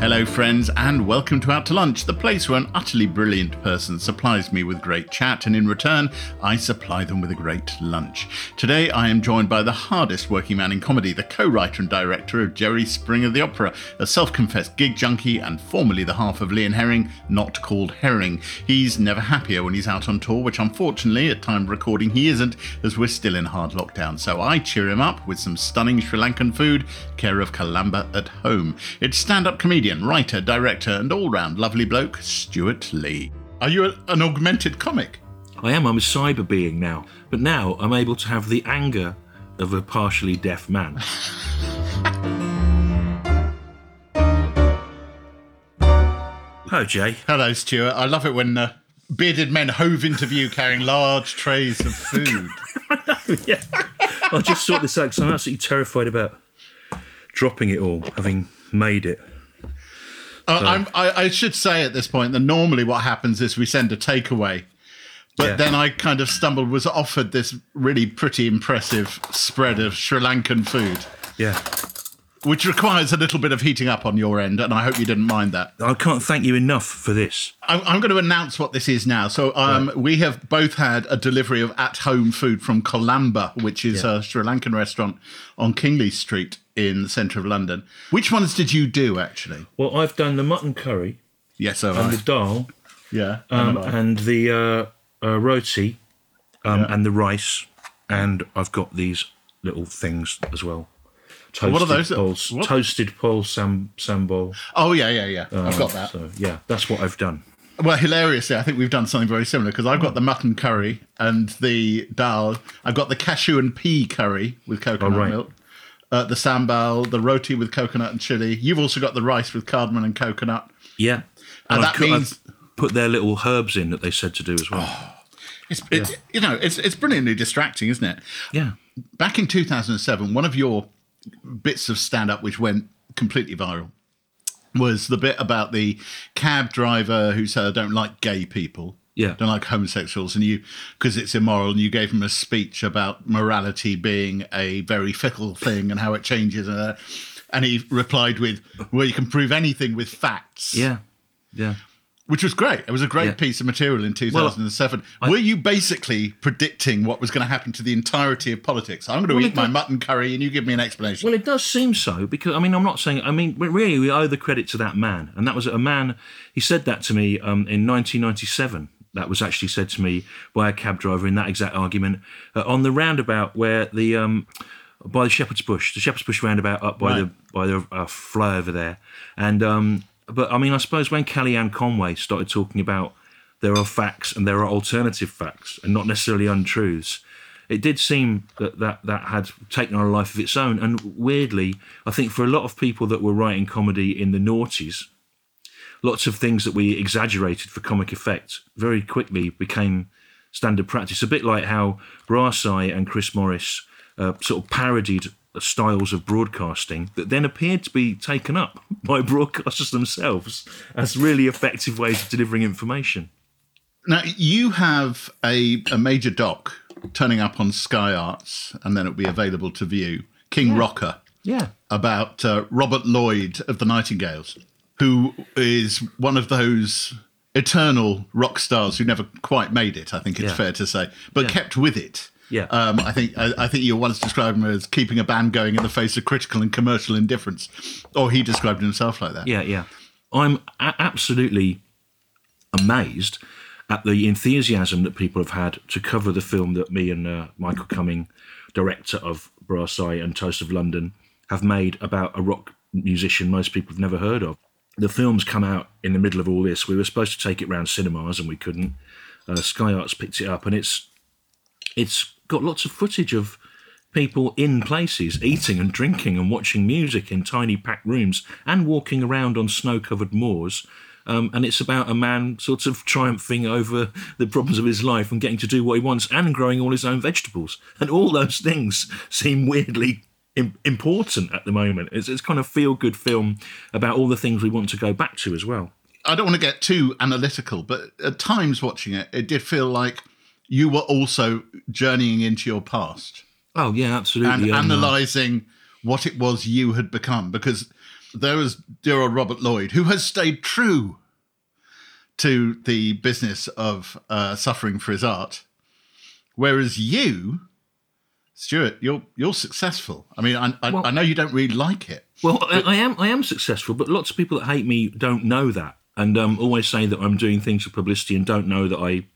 Hello, friends, and welcome to Out to Lunch, the place where an utterly brilliant person supplies me with great chat, and in return, I supply them with a great lunch. Today, I am joined by the hardest working man in comedy, the co writer and director of Jerry Springer the Opera, a self confessed gig junkie, and formerly the half of Lee and Herring, not called Herring. He's never happier when he's out on tour, which unfortunately, at time of recording, he isn't, as we're still in hard lockdown. So I cheer him up with some stunning Sri Lankan food, care of Kolamba at home. It's stand up comedian, writer, director, and all round lovely bloke, Stewart Lee. Are you a, an augmented comic? I am. I'm a cyber being now. But now I'm able to have the anger of a partially deaf man. Hello, Jay. Hello, Stewart. I love it when uh, bearded men hove into view carrying large trays of food. yeah. I'll just sort this out because I'm absolutely terrified about dropping it all, having made it. Uh, I'm, I, I should say at this point that normally what happens is we send a takeaway. But Yeah. then I kind of stumbled, was offered this really pretty impressive spread of Sri Lankan food, Yeah. which requires a little bit of heating up on your end, and I hope you didn't mind that. I can't thank you enough for this. I'm, I'm going to announce what this is now. So um, we have both had a delivery of at-home food from Kolamba, which is Yeah. a Sri Lankan restaurant on Kingley Street in the centre of London. Which ones did you do, actually? Well, I've done the mutton curry Yes, so and the dal yeah. um, and the uh, uh, roti um, Yeah. and the rice, and I've got these little things as well. Toasted what are those? Poles, What? toasted pole sam sambal. oh yeah, yeah, yeah. I've Um, got that. So yeah, that's what I've done. Well, hilariously, I think we've done something very similar because I've got the mutton curry and the dal. I've got the cashew and pea curry with coconut Oh, right. milk. Uh, the sambal, the roti with coconut and chili. You've also got the rice with cardamom and coconut. Yeah, And I've that cut- I've put their little herbs in that they said to do as well. It's, it's you know, it's it's brilliantly distracting, isn't it? yeah, Back in 2007, one of your bits of stand up which went completely viral was the bit about the cab driver who said, I don't like gay people. Yeah. Don't like homosexuals. And you, because it's immoral, and you gave him a speech about morality being a very fickle thing and how it changes. Uh, and he replied with, Well, you can prove anything with facts. yeah, yeah. Which was great. It was a great Yeah. piece of material in 2007. Were you basically predicting what was going to happen to the entirety of politics? I'm going to Well, eat my does- mutton curry and you give me an explanation. Well, it does seem so because I mean, I'm not saying. I mean, really, we owe the credit to that man, and that was a man. He said that to me um, in 1997. That was actually said to me by a cab driver in that exact argument uh, on the roundabout where the um, by the Shepherd's Bush, the Shepherd's Bush roundabout up by the by the uh, flyover there, and um, but I mean, I suppose when Kellyanne Conway started talking about there are facts and there are alternative facts and not necessarily untruths. It did seem that, that that had taken on a life of its own. And weirdly, I think for a lot of people that were writing comedy in the noughties, lots of things that we exaggerated for comic effect very quickly became standard practice. A bit like how Brass Eye and Chris Morris uh, sort of parodied styles of broadcasting that then appeared to be taken up by broadcasters themselves as really effective ways of delivering information. Now, you have a, a major doc turning up on Sky Arts and then it'll be available to view King Rocker. Yeah. about uh, Robert Lloyd of the Nightingales, who is one of those eternal rock stars who never quite made it. I think it's Yeah. fair to say, but Yeah. kept with it. Yeah. Um, I think I, I think you once described him as keeping a band going in the face of critical and commercial indifference, or he described himself like that. Yeah, yeah. I'm a- absolutely amazed at the enthusiasm that people have had to cover the film that me and uh, Michael Cumming, director of Brass Eye and Toast of London, have made about a rock musician most people have never heard of. The film's come out in the middle of all this. We were supposed to take it round cinemas and we couldn't. Uh, Sky Arts picked it up and it's it's got lots of footage of people in places eating and drinking and watching music in tiny packed rooms and walking around on snow covered moors. Um, and it's about a man sort of triumphing over the problems of his life and getting to do what he wants and growing all his own vegetables. And all those things seem weirdly important at the moment. It's, it's kind of feel good film about all the things we want to go back to as well. I don't want to get too analytical, but at times watching it, it did feel like you were also journeying into your past. Oh, yeah, and absolutely. um, uh, analysing what it was you had become because there was dear old Robert Lloyd, who has stayed true to the business of uh, suffering for his art, whereas you, Stewart, you're you're successful. I mean, I, I, Well- I know you don't really like it. Well, I, I am. I am successful, but lots of people that hate me don't know that, and um, always say that I'm doing things for publicity and don't know that I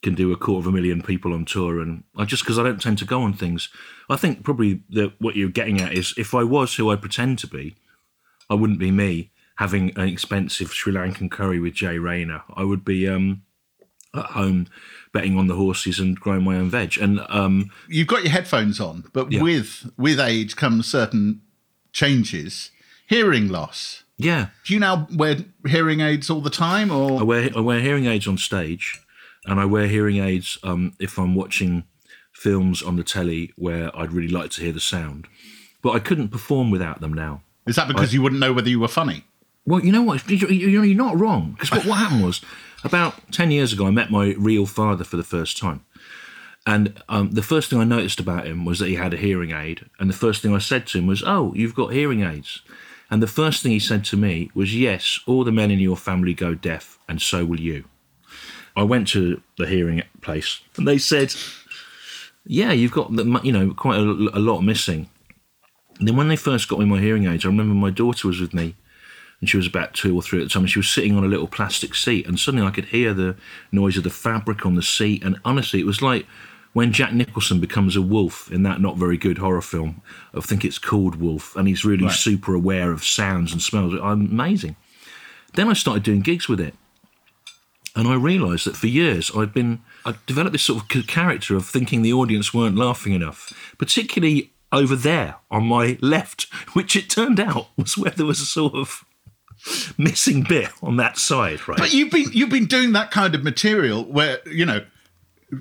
can do a quarter of a million people on tour. And I just because I don't tend to go on things, I think probably that what you're getting at is if I was who I pretend to be, I wouldn't be me having an expensive Sri Lankan curry with Jay Rayner. I would be um, at home betting on the horses and growing my own veg. And um, You've got your headphones on, but Yeah. with with age comes certain changes. Hearing loss. yeah, Do you now wear hearing aids all the time, or I wear I wear hearing aids on stage, and I wear hearing aids um, if I'm watching films on the telly where I'd really like to hear the sound. But I couldn't perform without them now. is that because you wouldn't know whether you were funny? Well, you know what? You- you- You're not wrong because what, what happened was about ten years ago I met my real father for the first time, and um, the first thing I noticed about him was that he had a hearing aid, and the first thing I said to him was, "Oh, you've got hearing aids." And the first thing he said to me was, "Yes, all the men in your family go deaf, and so will you." I went to the hearing place, and they said, "Yeah, you've got the, you know quite a, a lot missing." And then when they first got me my hearing aids, I remember my daughter was with me, and she was about two or three at the time. And she was sitting on a little plastic seat, and suddenly I could hear the noise of the fabric on the seat. And honestly, it was like when Jack Nicholson becomes a wolf in that not very good horror film. I think it's called Wolf, and he's really Right. super aware of sounds and smells. Amazing. Then I started doing gigs with it. And I realised that for years I'd been, I developed this sort of character of thinking the audience weren't laughing enough, particularly over there on my left, which it turned out was where there was a sort of missing bit on that side, right? But you've been you've been doing that kind of material where you know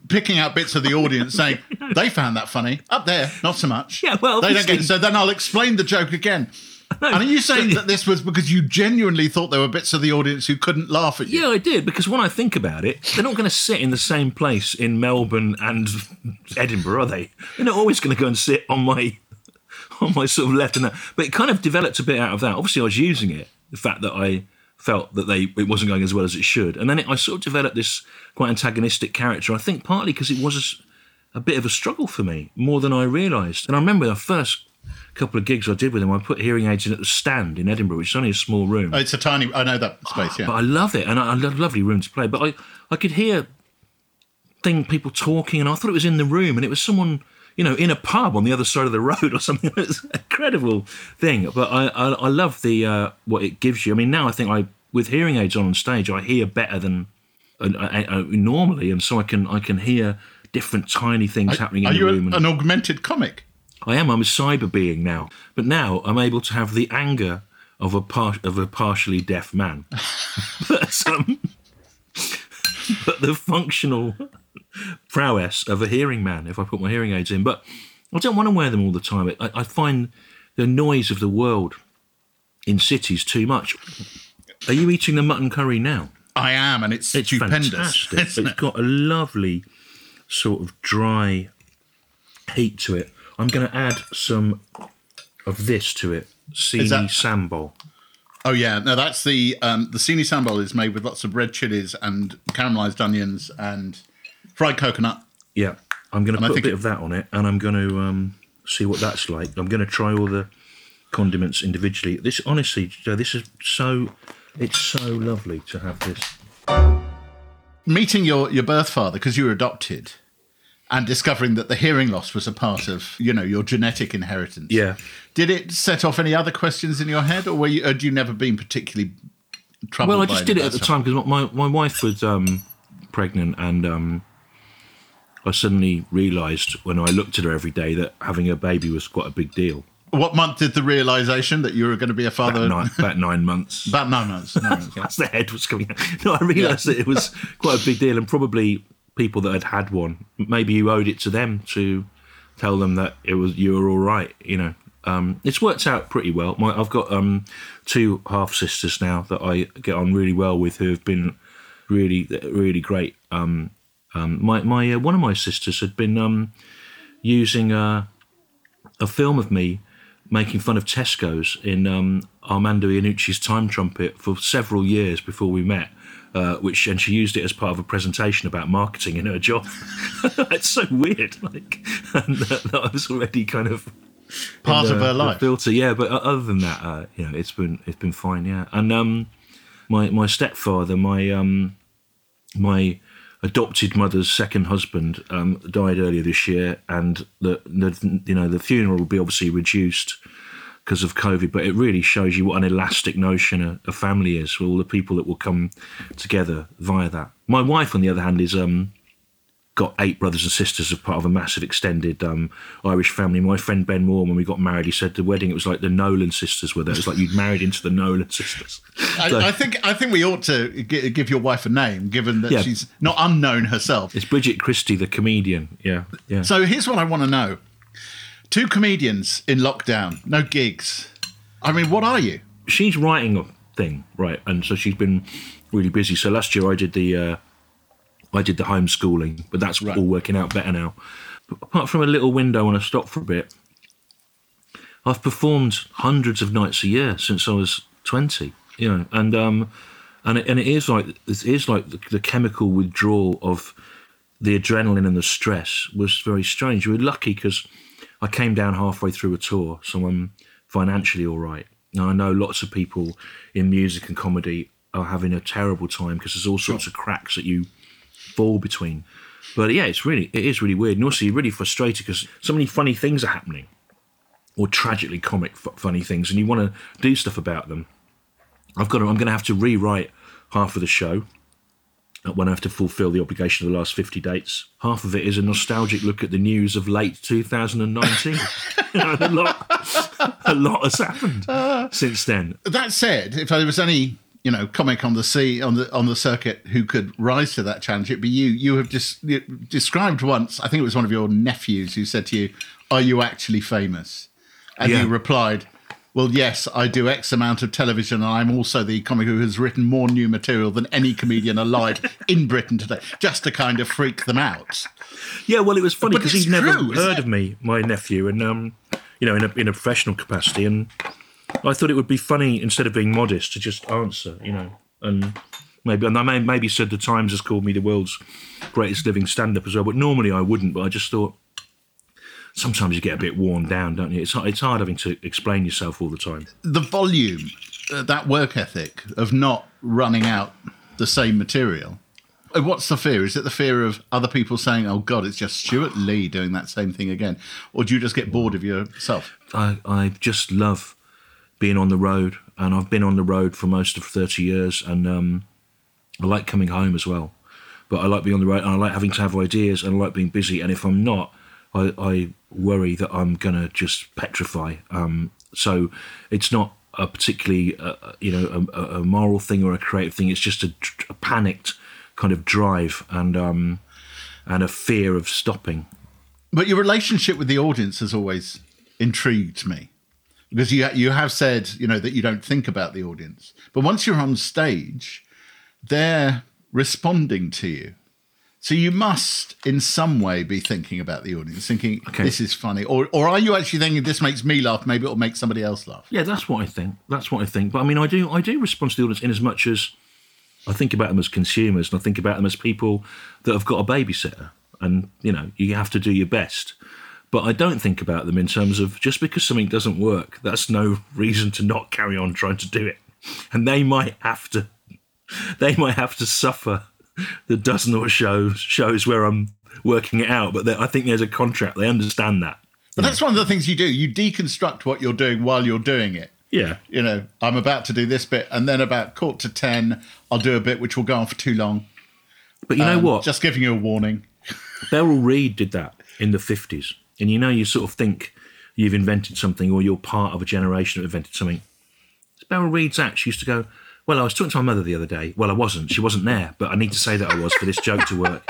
picking out bits of the audience saying they found that funny up there, not so much. Yeah, well, they don't get. It. So then I'll explain the joke again. And are you saying that this was because you genuinely thought there were bits of the audience who couldn't laugh at you? Yeah, I did because when I think about it, they're not going to sit in the same place in Melbourne and Edinburgh, are they? They're not always going to go and sit on my on my sort of left and that. But it kind of developed a bit out of that. Obviously, I was using it. The fact that I felt that they it wasn't going as well as it should, and then it, I sort of developed this quite antagonistic character. I think partly because it was a bit of a struggle for me more than I realised. And I remember the first couple of gigs I did with him, I put hearing aids in at the stand in Edinburgh, which is only a small room. Oh, It's a tiny. I know that space. Yeah. But I love it, and I, I love lovely room to play. But I, I could hear thing people talking, and I thought it was in the room, and it was someone, you know, in a pub on the other side of the road or something. It was an incredible thing. But I, I, I love the uh, what it gives you. I mean, now I think I, with hearing aids on on stage, I hear better than uh, uh, uh, normally, and so I can I can hear different tiny things happening in the room. a- and- an augmented comic? I am. I'm a cyber being now, but now I'm able to have the anger of a par- of a partially deaf man, but, um, but the functional prowess of a hearing man. If I put my hearing aids in, but I don't want to wear them all the time. I, I find the noise of the world in cities too much. Are you eating the mutton curry now? I am, and it's, It's stupendous. It's it? got a lovely sort of dry heat to it. I'm going to add some of this to it. Sini sambal. Oh yeah, no, that's the um, the sini sambal is made with lots of red chilies and caramelized onions and fried coconut. Yeah, I'm going to put a bit it- of that on it, and I'm going to um, see what that's like. I'm going to try all the condiments individually. This, honestly, Joe, this is so. It's so lovely to have this. Meeting your your birth father because you were adopted, and discovering that the hearing loss was a part of you know your genetic inheritance. Yeah. Did it set off any other questions in your head, or were you? Had you never been particularly troubled? Well, I just any did it at the time because my, my wife was um, pregnant, and um, I suddenly realised when I looked at her every day that having a baby was quite a big deal. What month did the realization that you were going to be a father? About nine, about nine months. About nine months. Nine months. That's the head was coming out. No, I realised that it was quite a big deal, and probably people that had had one, maybe you owed it to them to tell them that it was you were all right. You know, um, it's worked out pretty well. My, I've got um, two half sisters now that I get on really well with, who have been really, really great. Um, um, my my uh, one of my sisters had been um, using a, a film of me making fun of Tesco's in um, Armando Iannucci's time trumpet for several years before we met. Uh, which and she used it as part of a presentation about marketing in her job. it's so weird, like, and that, that was already kind of Part in of her life. filter. Yeah, but other than that, uh, you know, it's been it's been fine. Yeah, and um, my my stepfather, my um, my adopted mother's second husband, um, died earlier this year, and the the you know the funeral will be obviously reduced because of COVID, but it really shows you what an elastic notion a, a family is. For all the people that will come together via that. My wife, on the other hand, is um, got eight brothers and sisters as part of a massive extended um, Irish family. My friend Ben Moore, when we got married, he said the wedding it was like the Nolan sisters were there. It was like you'd married into the Nolan sisters. So- I, I think I think we ought to gi- give your wife a name, given that Yeah. she's not unknown herself. it's Bridget Christie, the comedian. Yeah, yeah. So here's what I want to know: two comedians in lockdown, no gigs. I mean, what are you? she's writing a thing, right? And so she's been really busy. So last year I did the uh, I did the homeschooling, but that's Right. all working out better now. But apart from a little window when I stopped for a bit, I've performed hundreds of nights a year since I was twenty. You know, and um, and it, and it is like it is like the, the chemical withdrawal of the adrenaline and the stress was very strange. We were lucky because I came down halfway through a tour, so I'm financially all right. Now I know lots of people in music and comedy are having a terrible time because there's all sorts of cracks that you fall between. But yeah, it's really it is really weird, and also you're really frustrated because so many funny things are happening, or tragically comic f- funny things, and you want to do stuff about them. I've got to, I'm going to have to rewrite half of the show when I have to fulfil the obligation of the last 50 dates. Half of it is a nostalgic look at the news of late 2019. A lot, a lot has happened uh, since then. That said, if there was any you know comic on the sea on the on the circuit who could rise to that challenge, it'd be you. You have just you described once. I think it was one of your nephews who said to you, "Are you actually famous?" And Yeah. you replied. Well, yes, I do X amount of television, and I'm also the comic who has written more new material than any comedian alive in Britain today, just to kind of freak them out. Yeah, well, it was funny because he'd never true, heard of me, my nephew, and um, you know, in a in a professional capacity, and I thought it would be funny instead of being modest to just answer, you know, and maybe and I may, maybe said the Times has called me the world's greatest living stand-up as well, but normally I wouldn't. But I just thought sometimes you get a bit worn down, don't you? It's hard- it's hard having to explain yourself all the time. the volume, uh, that work ethic of not running out the same material. Uh, What's the fear? Is it the fear of other people saying, "Oh God, it's just Stewart Lee doing that same thing again," or do you just get bored of yourself? I, I just love being on the road, and I've been on the road for most of 30 years, and um, I like coming home as well. But I like being on the road, and I like having to have ideas, and I like being busy. And if I'm not, I, I worry that I'm gonna just petrify. Um, so it's not a particularly, uh, you know, a, a moral thing or a creative thing. It's just a, a panicked kind of drive and um, and a fear of stopping. But your relationship with the audience has always intrigued me because you you have said you know that you don't think about the audience, but once you're on stage, they're responding to you. So you must, in some way, be thinking about the audience, thinking Okay. this is funny, or or are you actually thinking this makes me laugh? Maybe it'll make somebody else laugh. Yeah, that's what I think. That's what I think. But I mean, I do I do respond to the audience in as much as I think about them as consumers, and I think about them as people that have got a babysitter, and you know, you have to do your best. But I don't think about them in terms of just because something doesn't work, that's no reason to not carry on trying to do it. And they might have to, they might have to suffer the dozen or shows shows where I'm working it out. But I think there's a contract. They understand that. But that's one of the things you do. You deconstruct what you're doing while you're doing it. Yeah. You know, I'm about to do this bit, and then about quarter to ten, I'll do a bit which will go on for too long. But you know Um, what? Just giving you a warning. Beryl Reid did that in the 50s. And you know, you sort of think you've invented something or you're part of a generation that invented something. Beryl Reid's act, she used to go, Well, I was talking to my mother the other day. Well, I wasn't. She wasn't there, but I need to say that I was for this joke to work.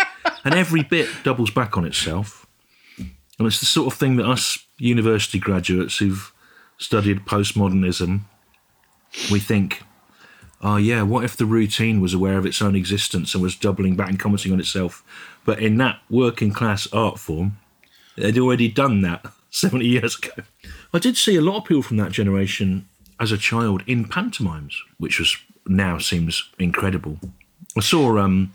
And every bit doubles back on itself. And it's the sort of thing that us university graduates who've studied postmodernism, we think, oh, yeah, what if the routine was aware of its own existence and was doubling back and commenting on itself? But in that working class art form, they'd already done that 70 years ago. I did see a lot of people from that generation as a child in pantomimes, which was now seems incredible. I saw um,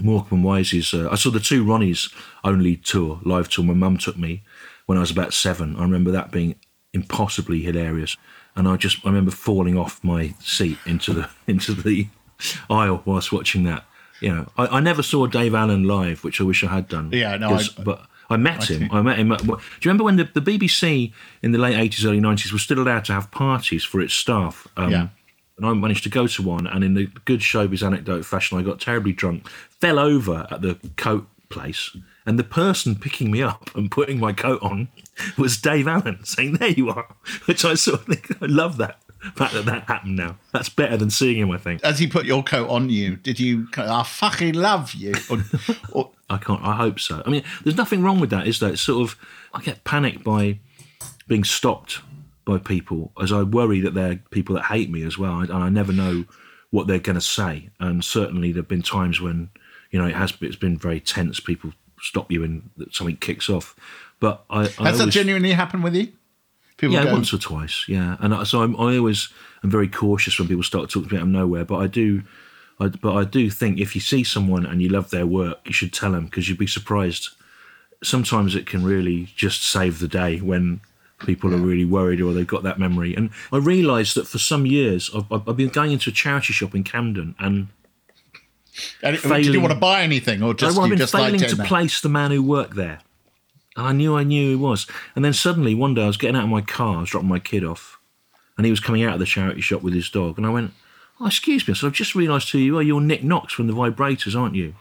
Morecambe and Wise's. Uh, I saw the two Ronnies only tour, live tour. My mum took me when I was about seven. I remember that being impossibly hilarious, and I just I remember falling off my seat into the into the aisle whilst watching that. You know, I, I never saw Dave Allen live, which I wish I had done. Yeah, no, I- but I met I him. think- I met him. At, do you remember when the, the BBC in the late eighties, early nineties was still allowed to have parties for its staff? Um, Yeah. And I managed to go to one, and in the good showbiz anecdote fashion, I got terribly drunk, fell over at the coat place, and the person picking me up and putting my coat on was Dave Allen, saying, "There you are," which I sort of think I love that fact that that happened. Now that's better than seeing him. I think. As he put your coat on you, did you? I fucking love you. Or, or, I can't. I hope so. I mean, there's nothing wrong with that, is there? It's sort of. I get panicked by being stopped by people, as I worry that they're people that hate me as well, and I never know what they're going to say. And certainly, there've been times when you know it has. It's been very tense. People stop you and something kicks off. But I, I has that always- genuinely happened with you? People yeah, go, once or twice. Yeah, and so I'm, I always am very cautious when people start talking to me out of nowhere. But I do, I, but I do think if you see someone and you love their work, you should tell them because you'd be surprised. Sometimes it can really just save the day when people are really worried or they've got that memory. And I realised that for some years I've, I've been going into a charity shop in Camden and and it- did you failing- want to buy anything or just well, I've been just failing to place the man who worked there. And I knew I knew he was. And then suddenly one day I was getting out of my car, I was dropping my kid off, and he was coming out of the charity shop with his dog. And I went, Oh, excuse me. I said, I've just realised who you are. You're Nick Knox from the Vibrators, aren't you? And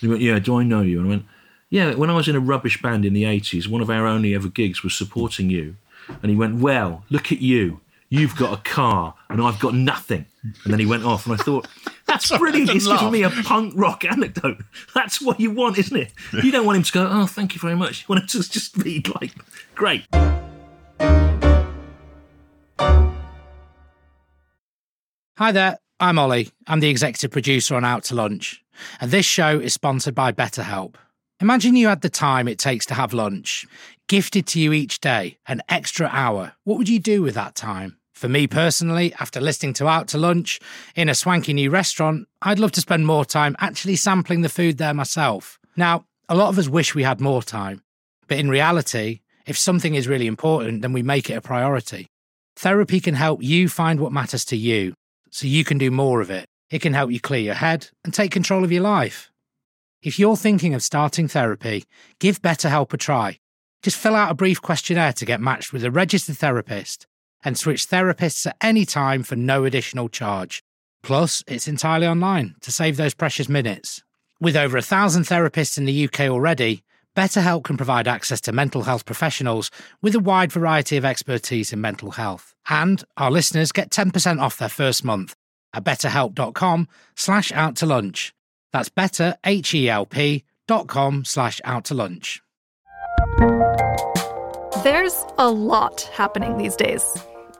he went, Yeah, do I know you? And I went, Yeah, when I was in a rubbish band in the 80s, one of our only ever gigs was supporting you. And he went, Well, look at you. You've got a car and I've got nothing. And then he went off, and I thought, That's brilliant. He's giving me a punk rock anecdote. That's what you want, isn't it? You don't want him to go, Oh, thank you very much. You want him to just be like, Great. Hi there, I'm Ollie. I'm the executive producer on Out to Lunch, and this show is sponsored by BetterHelp. Imagine you had the time it takes to have lunch, gifted to you each day, an extra hour. What would you do with that time? For me personally, after listening to Out to Lunch in a swanky new restaurant, I'd love to spend more time actually sampling the food there myself. Now, a lot of us wish we had more time, but in reality, if something is really important, then we make it a priority. Therapy can help you find what matters to you so you can do more of it. It can help you clear your head and take control of your life. If you're thinking of starting therapy, give BetterHelp a try. Just fill out a brief questionnaire to get matched with a registered therapist and switch therapists at any time for no additional charge. Plus, it's entirely online to save those precious minutes. With over a thousand therapists in the UK already, BetterHelp can provide access to mental health professionals with a wide variety of expertise in mental health. And our listeners get 10% off their first month at betterhelp.com slash out to lunch. That's better, H-E-L-P slash out to lunch. There's a lot happening these days.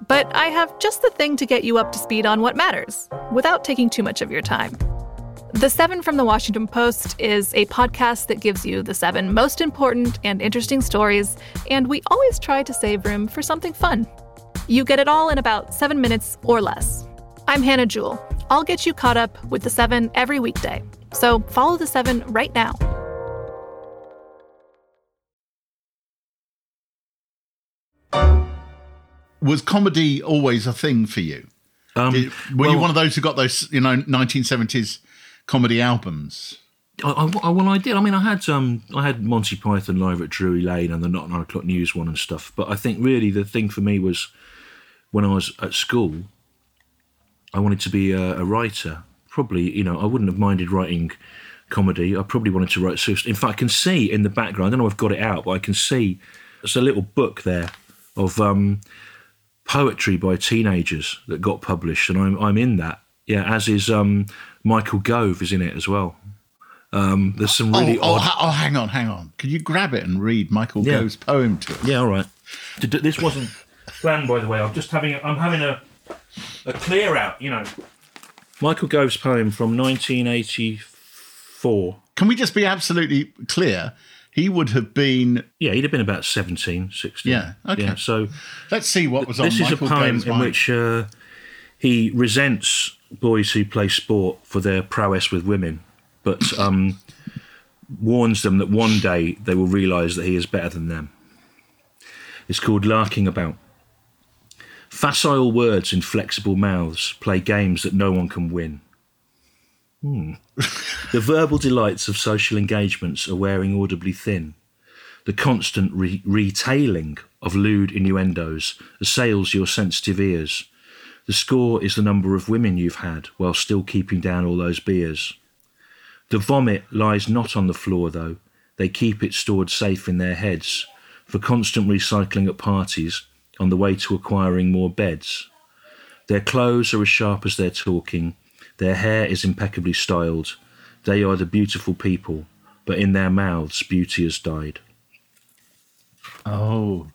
But I have just the thing to get you up to speed on what matters without taking too much of your time. The Seven from the Washington Post is a podcast that gives you the seven most important and interesting stories, and we always try to save room for something fun. You get it all in about seven minutes or less. I'm Hannah Jewell. I'll get you caught up with the seven every weekday. So follow the seven right now. Was comedy always a thing for you? Um, Did- were you one of those who got those, you know, 1970s comedy albums? I, I, well, I did. I mean, I had um, I had Monty Python live at Drury Lane and the Not Nine O'clock News one and stuff. But I think really the thing for me was when I was at school, I wanted to be a, a writer. Probably, you know, I wouldn't have minded writing comedy. I probably wanted to write. so- In fact, I can see in the background. I don't know if I've got it out, but I can see there's a little book there of um, poetry by teenagers that got published, and I'm I'm in that. Yeah, as is um, Michael Gove is in it as well. Um, there's some really oh, oh, odd. ha- oh, hang on, hang on. Could you grab it and read Michael Yeah. Gove's poem to us? Yeah, all right. This wasn't planned, by the way. I'm just having. A, I'm having a a clear out. You know. Michael Gove's poem from 1984. Can we just be absolutely clear? he would have been. Yeah, he'd have been about 17, 16. Yeah, okay. Yeah, so Let's see what was on this is a poem in mind. which uh, he resents boys who play sport for their prowess with women, but um, warns them that one day they will realise that he is better than them. It's called Larking About. Facile words in flexible mouths play games that no one can win. Hmm. the verbal delights of social engagements are wearing audibly thin. The constant re- retailing of lewd innuendos assails your sensitive ears. The score is the number of women you've had while still keeping down all those beers. The vomit lies not on the floor, though. They keep it stored safe in their heads for constant recycling at parties on the way to acquiring more beds. Their clothes are as sharp as their talking. Their hair is impeccably styled. They are the beautiful people, but in their mouths beauty has died. oh,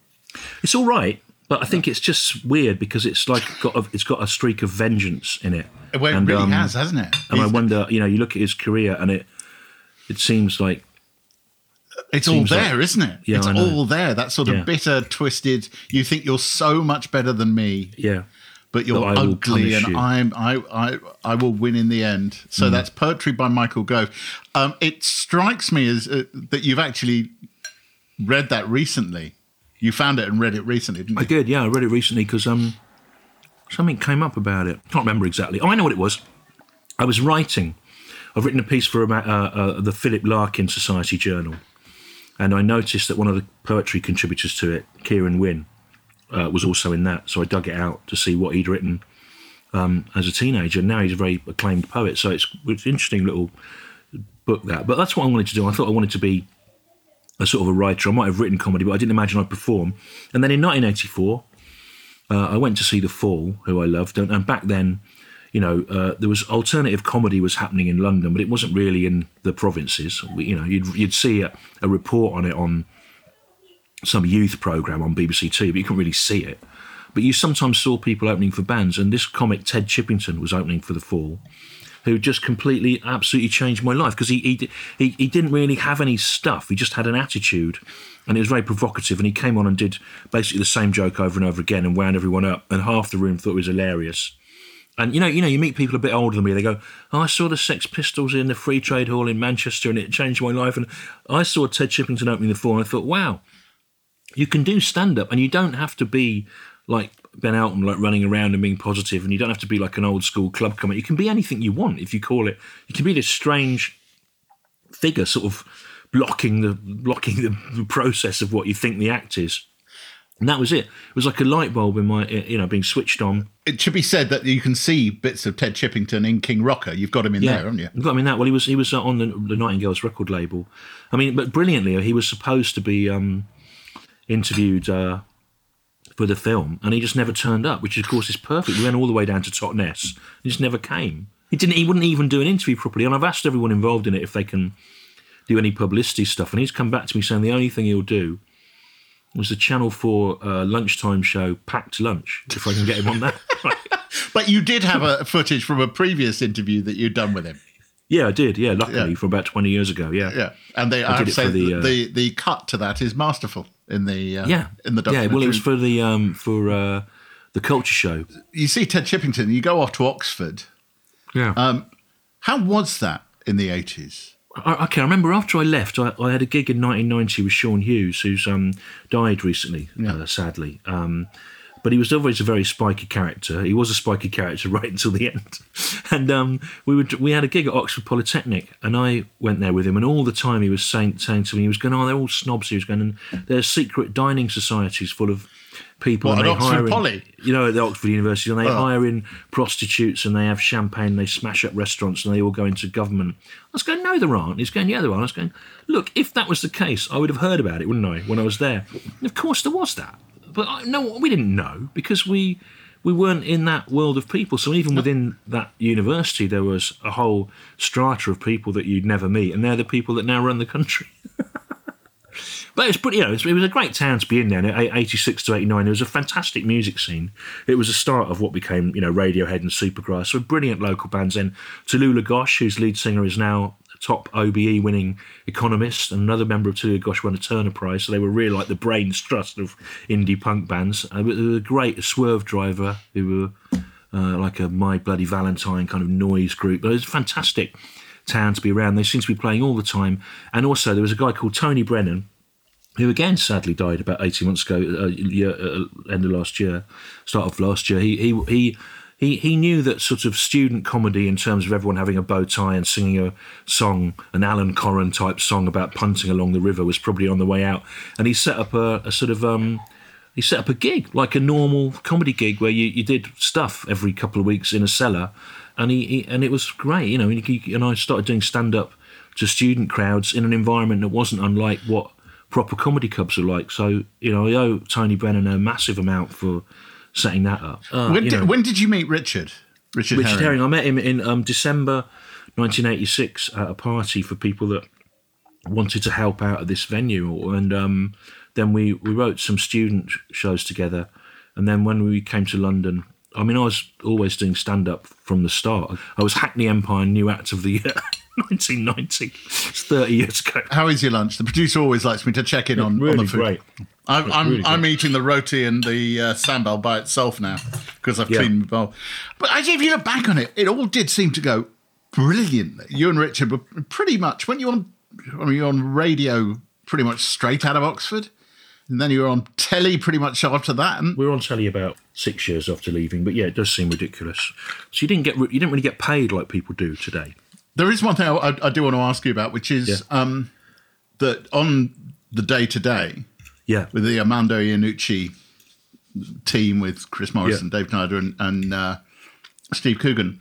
It's all right, but I think it's just weird because it's like got a, it's got a streak of vengeance in it. well, it And, really um, has, hasn't it? And I wonder, you know, you look at his career and it it seems like it's all seems like- there, not it? Yeah, it's all there. That sort of Yeah. bitter, twisted. You think you're so much better than me, yeah, but you're will ugly, and you. Mm. I'm I I I will win in the end. So that's poetry by Michael Gove. Um, it strikes me as uh, that you've actually read that recently. You found it and read it recently, didn't I did. Yeah, I read it recently because um something came up about it. I Can't remember exactly. Oh, I know what it was. I was writing. I've written a piece for about, uh, uh, the Philip Larkin Society Journal, and I noticed that one of the poetry contributors to it, Kieron Winn, uh, was also in that. So I dug it out to see what he'd written um, as a teenager. Now he's a very acclaimed poet. So it's, it's an interesting little book that. But that's what I wanted to do. I thought I wanted to be a sort of a writer. I might have written comedy, but I didn't imagine I'd perform. And then in 1984, uh, I went to see The Fall, who I loved, and, and back then, you know, uh, there was alternative comedy was happening in London, but it wasn't really in the provinces. We, you know, you'd you'd see a, a report on it on some youth program on BBC Two, but you couldn't really see it. But you sometimes saw people opening for bands, and this comic Ted Chippington was opening for The Fall, who just completely, absolutely changed my life because he, he he he didn't really have any stuff. He just had an attitude, and it was very provocative. And he came on and did basically the same joke over and over again, and wound everyone up. And half the room thought it was hilarious. And you know, you know, you meet people a bit older than me. They go, oh, "I saw the Sex Pistols in the Free Trade Hall in Manchester, and it changed my life." And I saw Ted Chippington opening the Fall, and I thought, "Wow, you can do stand up and you don't have to be like Ben Elton, like running around and being positive, and you don't have to be like an old school club comic. You can be anything you want if you call it. You can be this strange figure, sort of blocking the blocking the process of what you think the act is. And that was it. It was like a light bulb in my, you know, being switched on. It should be said that you can see bits of Ted Chippington in King Rocker. You've got him in there, haven't you? I've got him in that. Well, he was he was uh, on the, the Nightingales record label. I mean, but brilliantly, he was supposed to be um, interviewed uh, for the film, and he just never turned up. Which, of course, is perfect. We went all the way down to Totnes. He just never came. He didn't. He wouldn't even do an interview properly. And I've asked everyone involved in it if they can do any publicity stuff, and he's come back to me saying the only thing he'll do was the Channel Four uh, lunchtime show, Packed Lunch, if I can get him on that. But you did have a footage from a previous interview that you'd done with him. yeah, I did. Yeah, luckily Yeah. from about twenty years ago. Yeah, Yeah, and they, I I, would say the, uh, the the cut to that is masterful in the uh, yeah, in the yeah. Well, it was for the um, for uh, the culture show. you see Ted Chippington. You go off to Oxford. Yeah. Um, how was that in the eighties? I, okay, I remember after I left, I, I had a gig in 1990 with Sean Hughes, who's um, died recently, uh, sadly. Um, but he was always a very spiky character. He was a spiky character right until the end. And um, we would we had a gig at Oxford Polytechnic, and I went there with him. And all the time he was saying saying to me, he was going, "Oh, they're all snobs." He was going, "And there's secret dining societies full of people." What, and they Oxford hire in- Poly? you know, at the Oxford University, and they Oh. hire in prostitutes and they have champagne, they smash up restaurants, and they all go into government. I was going, no, there aren't. He's going, yeah, there are. I was going, look, if that was the case, I would have heard about it, wouldn't I, when I was there? And of course, there was that, but I, no, we didn't know because we we weren't in that world of people. So even within that university, there was a whole strata of people that you'd never meet, and they're the people that now run the country. But it was, pretty- you know, it was, a great town to be in there. In 86 to 89, there was a fantastic music scene. It was the start of what became, you know, Radiohead and Supergrass. So brilliant local bands. Then Tallulah Gosh, whose lead singer is now top OBE winning economist and another member of Tallulah Gosh won a Turner Prize. So they were really like the brains trust of indie punk bands. Uh, but they were great. A Swervedriver, who were uh, like a My Bloody Valentine kind of noise group. But it was a fantastic town to be around. They seem to be playing all the time. And also there was a guy called Tony Brennan who again sadly died about 18 months ago, uh, year, uh, end of last year, start of last year. He, he, he, he, he knew that sort of student comedy in terms of everyone having a bow tie and singing a song, an Alan Coren type song about punting along the river was probably on the way out. And he set up a, a sort of, um, he set up a gig, like a normal comedy gig where you, you did stuff every couple of weeks in a cellar. And he, he and it was great, you know, and, he, and I started doing stand up to student crowds in an environment that wasn't unlike what proper comedy clubs are like. So you know, I owe Tony Brennan a massive amount for setting that up. Uh, when, did, know, when did you meet Richard? Richard, Richard Herring. Herring. I met him in um, December 1986 at a party for people that wanted to help out at this venue, and um, then we we wrote some student shows together. And then when we came to London, I mean, I was always doing stand up from the start. I was Hackney Empire New Act of the Year. 1990. It's 30 years ago. How is your lunch? The producer always likes me to check in on, really on the food. great. I'm, I'm, really I'm eating the roti and the uh, sambal by itself now because I've Yeah. cleaned my bowl. But actually, if you look back on it, it all did seem to go brilliantly. You and Richard were pretty much when you on, I mean, you on radio pretty much straight out of Oxford, and then you were on telly pretty much after that. And We were on telly about six years after leaving, but yeah, it does seem ridiculous. So you didn't get you didn't really get paid like people do today. There is one thing I, I, do want to ask you about, which is Yeah. um, that on the Day Today Yeah, with the Armando Iannucci team with Chris Morris Yeah. and Dave Schneider and, and uh, Steve Coogan,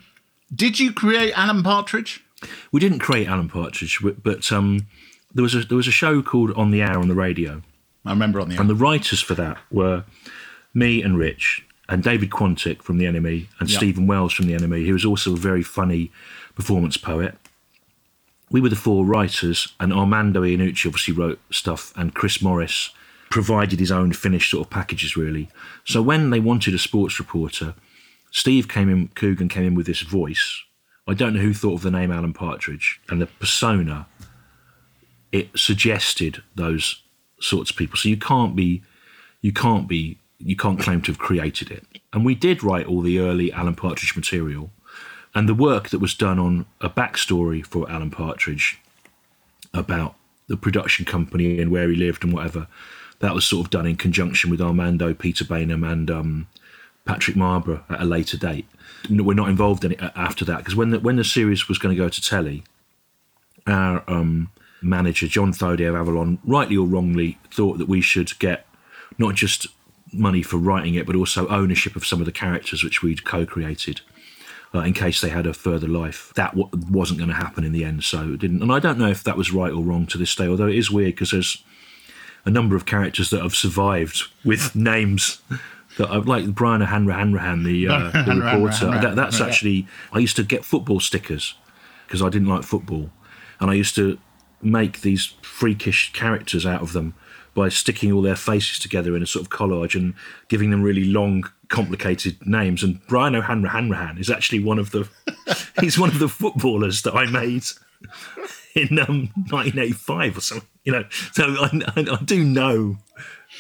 did you create Alan Partridge? we didn't create Alan Partridge, but, but um, there was a there was a show called On the Air on the radio, I remember on the and the writers for that were me and Rich and David Quantick from the NME and Yeah. Stephen Wells from the NME, who was also a very funny performance poet. We were the four writers, and Armando Iannucci obviously wrote stuff, and Chris Morris provided his own finished sort of packages, really. So when they wanted a sports reporter, Steve came in, Coogan came in with this voice. I don't know who thought of the name Alan Partridge and the persona. It suggested those sorts of people. So you can't be, you can't be, you can't claim to have created it. And we did write all the early Alan Partridge material, and the work that was done on a backstory for Alan Partridge about the production company and where he lived and whatever. That was sort of done in conjunction with Armando, Peter Baynham, and um, Patrick Marber at a later date. We're not involved in it after that because when the, when the series was going to go to telly, our um, manager Jon Thoday of Avalon, rightly or wrongly, thought that we should get not just money for writing it, but also ownership of some of the characters which we'd co-created. Uh, in case they had a further life, that w- wasn't going to happen in the end, so it didn't. And I don't know if that was right or wrong to this day. Although it is weird because there's a number of characters that have survived with names that are like Brian Hanrahan, the, uh, the reporter. Hanrahan, That, that's actually I used to get football stickers because I didn't like football, and I used to make these freakish characters out of them by sticking all their faces together in a sort of collage and giving them really long, complicated names. And Brian O'Hanrahan is actually one of the he's one of the footballers that I made in um, 1985 or something. You know, so I, I, I do know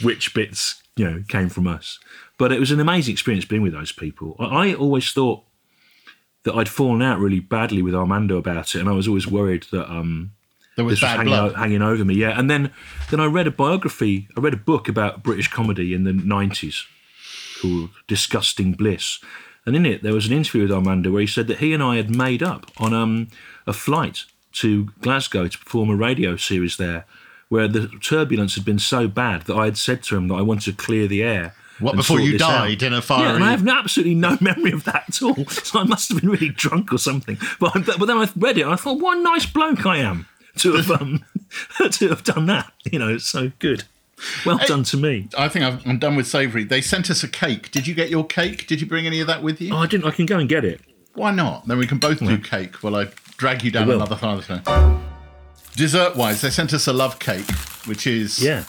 which bits you know came from us. But it was an amazing experience being with those people. I, I always thought that I'd fallen out really badly with Armando about it, and I was always worried that um, There was bad hanging, blood. hanging over me. Yeah, and then then I read a biography. I read a book about British comedy in the nineties called Disgusting Bliss, and in it there was an interview with Armando where he said that he and I had made up on um, a flight to Glasgow to perform a radio series there, where the turbulence had been so bad that I had said to him that I wanted to clear the air. What, before you this out. died in a fire? Yeah, and I have absolutely no memory of that at all. So I must have been really drunk or something. But, but then I read it and I thought, what a nice bloke I am to have um, to have done that. You know, it's so good. Well done to me. I think I've, I'm done with savoury. They sent us a cake. Did you get your cake? Did you bring any of that with you? Oh, I didn't. I can go and get it. Why not? Then we can both do cake while I drag you down another path. Dessert wise, they sent us a love cake, which is Yeah.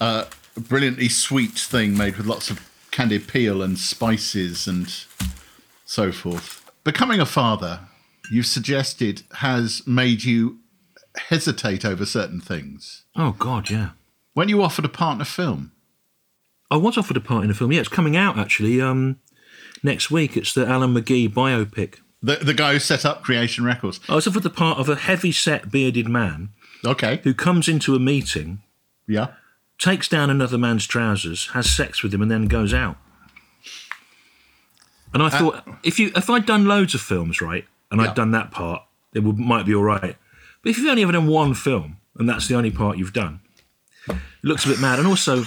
a brilliantly sweet thing made with lots of candied peel and spices and so forth. Becoming a father, you've suggested, has made you hesitate over certain things. Oh God, yeah. When you offered a partner film, I was offered a part in a film. Yeah, it's coming out actually um, next week. It's the Alan McGee biopic. the the guy who set up Creation Records. I was offered the part of a heavy-set bearded man Okay. who comes into a meeting, Yeah. takes down another man's trousers, has sex with him, and then goes out. And I thought, if you if I'd done loads of films, right, and Yeah. I'd done that part, it would, might be all right. But if you've only ever done one film and that's the only part you've done, it looks a bit mad. And also,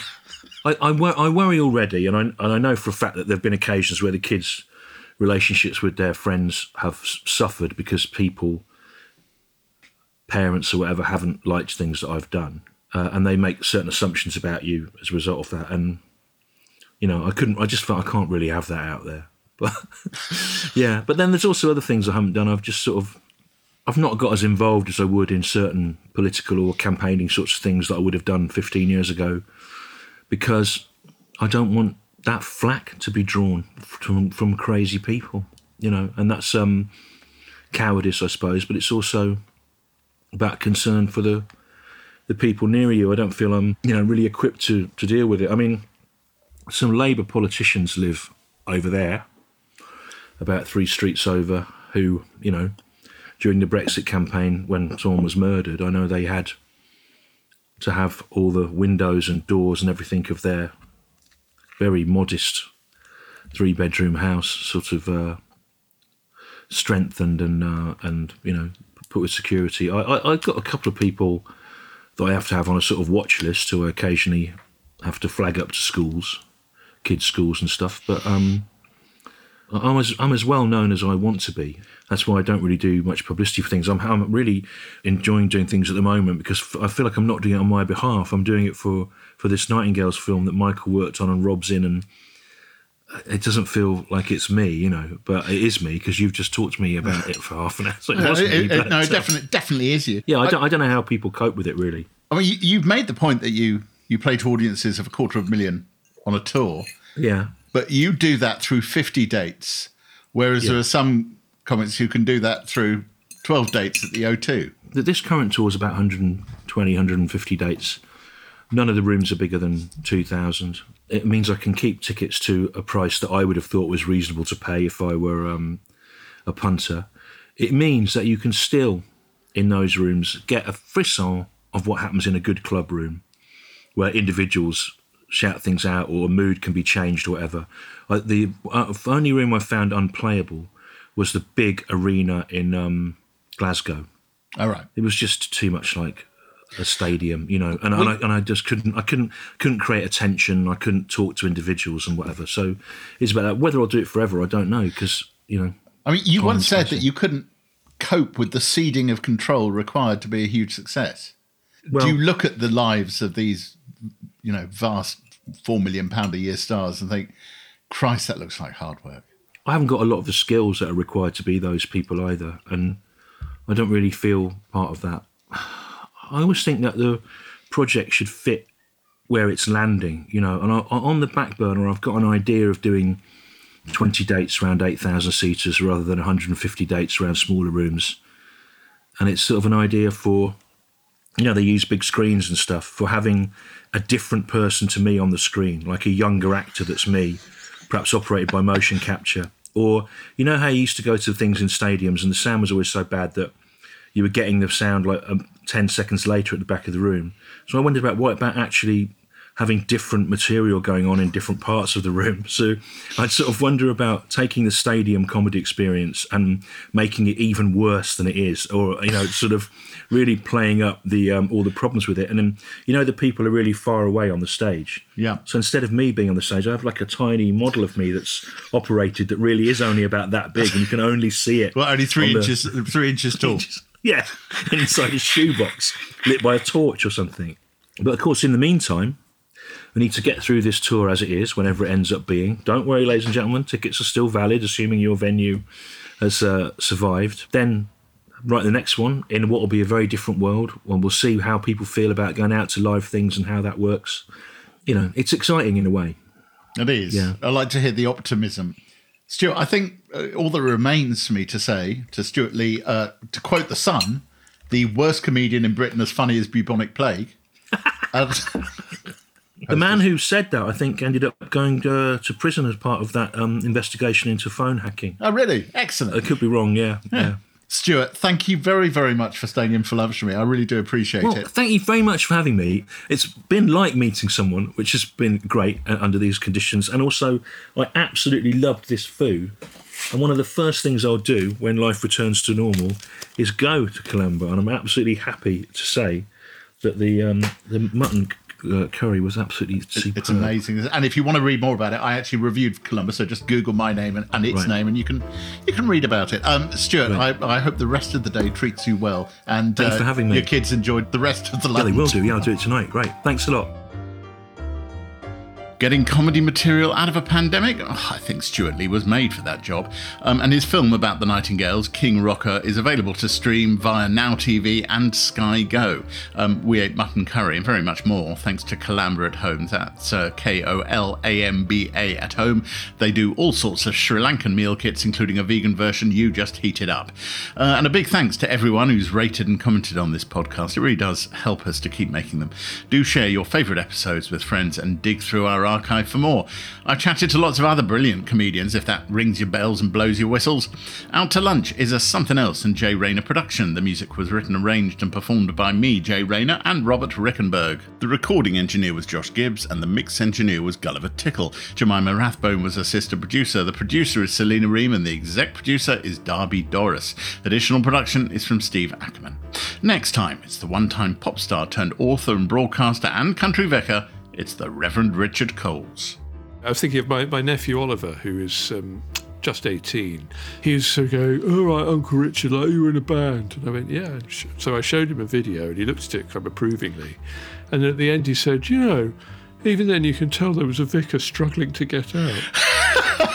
I, I, wor- I worry already, and I, and I know for a fact that there have been occasions where the kids' relationships with their friends have suffered because people, parents or whatever, haven't liked things that I've done, uh, and they make certain assumptions about you as a result of that. And you know, I couldn't. I just felt I can't really have that out there. But yeah, but then there's also other things I haven't done. I've just sort of I've not got as involved as I would in certain political or campaigning sorts of things that I would have done 15 years ago because I don't want that flack to be drawn from, from crazy people, you know, and that's um, cowardice, I suppose, but it's also about concern for the the people near you. I don't feel I'm, you know, really equipped to, to deal with it. I mean, some Labour politicians live over there, about three streets over, who, you know, during the Brexit campaign when someone was murdered, I know they had to have all the windows and doors and everything of their very modest three bedroom house sort of uh, strengthened and uh, and you know put with security. I, I I've got a couple of people that I have to have on a sort of watch list who I occasionally have to flag up to schools, kids' schools and stuff. But um, I'm as I'm as well known as I want to be. That's why I don't really do much publicity for things. I'm I'm really enjoying doing things at the moment because I feel like I'm not doing it on my behalf. I'm doing it for for this Nightingales film that Michael worked on and Rob's in, and it doesn't feel like it's me, you know, but it is me because you've just talked to me about it for half an hour. So it No, wasn't it- me, it- no, uh, it definitely definitely is you. Yeah, I don't, I don't know how people cope with it really. I mean, you, you've made the point that you you play to audiences of a quarter of a million on a tour, Yeah. but you do that through 50 dates, whereas there are some comics who can do that through 12 dates at the O2. Th- This current tour is about 120, 150 dates. None of the rooms are bigger than 2,000. It means I can keep tickets to a price that I would have thought was reasonable to pay if I were um, a punter. It means that you can still, in those rooms, get a frisson of what happens in a good club room where individuals shout things out or a mood can be changed or whatever. The uh, only room I found unplayable was the big arena in um, Glasgow All right. it was just too much like a stadium, you know, and, and, I, and I just couldn't, I couldn't, couldn't create attention. I couldn't talk to individuals and whatever. So it's about that. Whether I'll do it forever, I don't know, because you know, I mean, you once said that you couldn't cope with the ceding of control required to be a huge success. well, Do you look at the lives of these, you know, vast four million pound a year stars and think, Christ, that looks like hard work? I haven't got a lot of the skills that are required to be those people either, and I don't really feel part of that. I always think that the project should fit where it's landing, you know. And I, on the back burner, I've got an idea of doing 20 dates around 8,000 seaters rather than 150 dates around smaller rooms. And it's sort of an idea for, you know, they use big screens and stuff for having a different person to me on the screen, like a younger actor that's me, perhaps operated by motion capture. Or, you know, how you used to go to things in stadiums and the sound was always so bad that you were getting the sound like um, 10 seconds later at the back of the room. So I wondered about what about actually having different material going on in different parts of the room. So I'd sort of wonder about taking the stadium comedy experience and making it even worse than it is, or you know, sort of really playing up the um, all the problems with it. And then you know, the people are really far away on the stage. Yeah. So instead of me being on the stage, I have like a tiny model of me that's operated that really is only about that big, and you can only see it. Well, only three on the- inches, three inches tall. yeah, inside a shoebox lit by a torch or something. But of course, in the meantime, we need to get through this tour as it is, whenever it ends up being. Don't worry, ladies and gentlemen, tickets are still valid, assuming your venue has uh, survived. Then, right, the next one in what will be a very different world, when we'll see how people feel about going out to live things and how that works. You know, it's exciting in a way. It is. Yeah. I like to hear the optimism. Stewart, I think uh, all that remains for me to say to Stewart Lee, uh, to quote The Sun, the worst comedian in Britain as funny as bubonic plague. And- The man who said that, I think, ended up going uh, to prison as part of that um, investigation into phone hacking. oh, really? Excellent. I could be wrong, yeah. yeah. Stewart, thank you very, very much for staying in for lunch with me. I really do appreciate Well, it. thank you very much for having me. It's been like meeting someone, which has been great uh, under these conditions. And also, I absolutely loved this food. And one of the first things I'll do when life returns to normal is go to Kolamba. And I'm absolutely happy to say that the um, the mutton uh, curry was absolutely superb. It's amazing. And if you want to read more about it, I actually reviewed Kolamba, so just Google my name and, and its Right. name, and you can you can read about it. Um, Stewart, Right. I, I hope the rest of the day treats you well, and uh, Thanks for having me. your kids enjoyed the rest of the Yeah, they will do. Yeah, I'll do it tonight. Great. Thanks a lot. Getting comedy material out of a pandemic? Oh, I think Stewart Lee was made for that job. Um, and his film about the Nightingales, King Rocker, is available to stream via Now TV and Sky Go. Um, we ate mutton curry and very much more thanks to Kolamba at Home. That's uh, K O L A M B A at Home. They do all sorts of Sri Lankan meal kits, including a vegan version you just heated up. Uh, and a big thanks to everyone who's rated and commented on this podcast. It really does help us to keep making them. Do share your favourite episodes with friends and dig through our archive for more. I've chatted to lots of other brilliant comedians, if that rings your bells and blows your whistles. Out to Lunch is a Somethin' Else and Jay Rayner production. The music was written, arranged, and performed by me, Jay Rayner, and Robert Rickenberg. The recording engineer was Josh Gibbs, and the mix engineer was Gulliver Tickle. Jemima Rathbone was assistant producer. The producer is Selena Ream, and the exec producer is Darby Doris. Additional production is from Steve Ackerman. Next time, it's the one time pop star turned author and broadcaster and country vicar. It's the Reverend Richard Coles. I was thinking of my, my nephew Oliver, who is um, just 18. He used to go, All right, Uncle Richard, like you were in a band. And I went, Yeah. So I showed him a video and he looked at it kind of approvingly. And at the end, he said, You know, even then you can tell there was a vicar struggling to get out.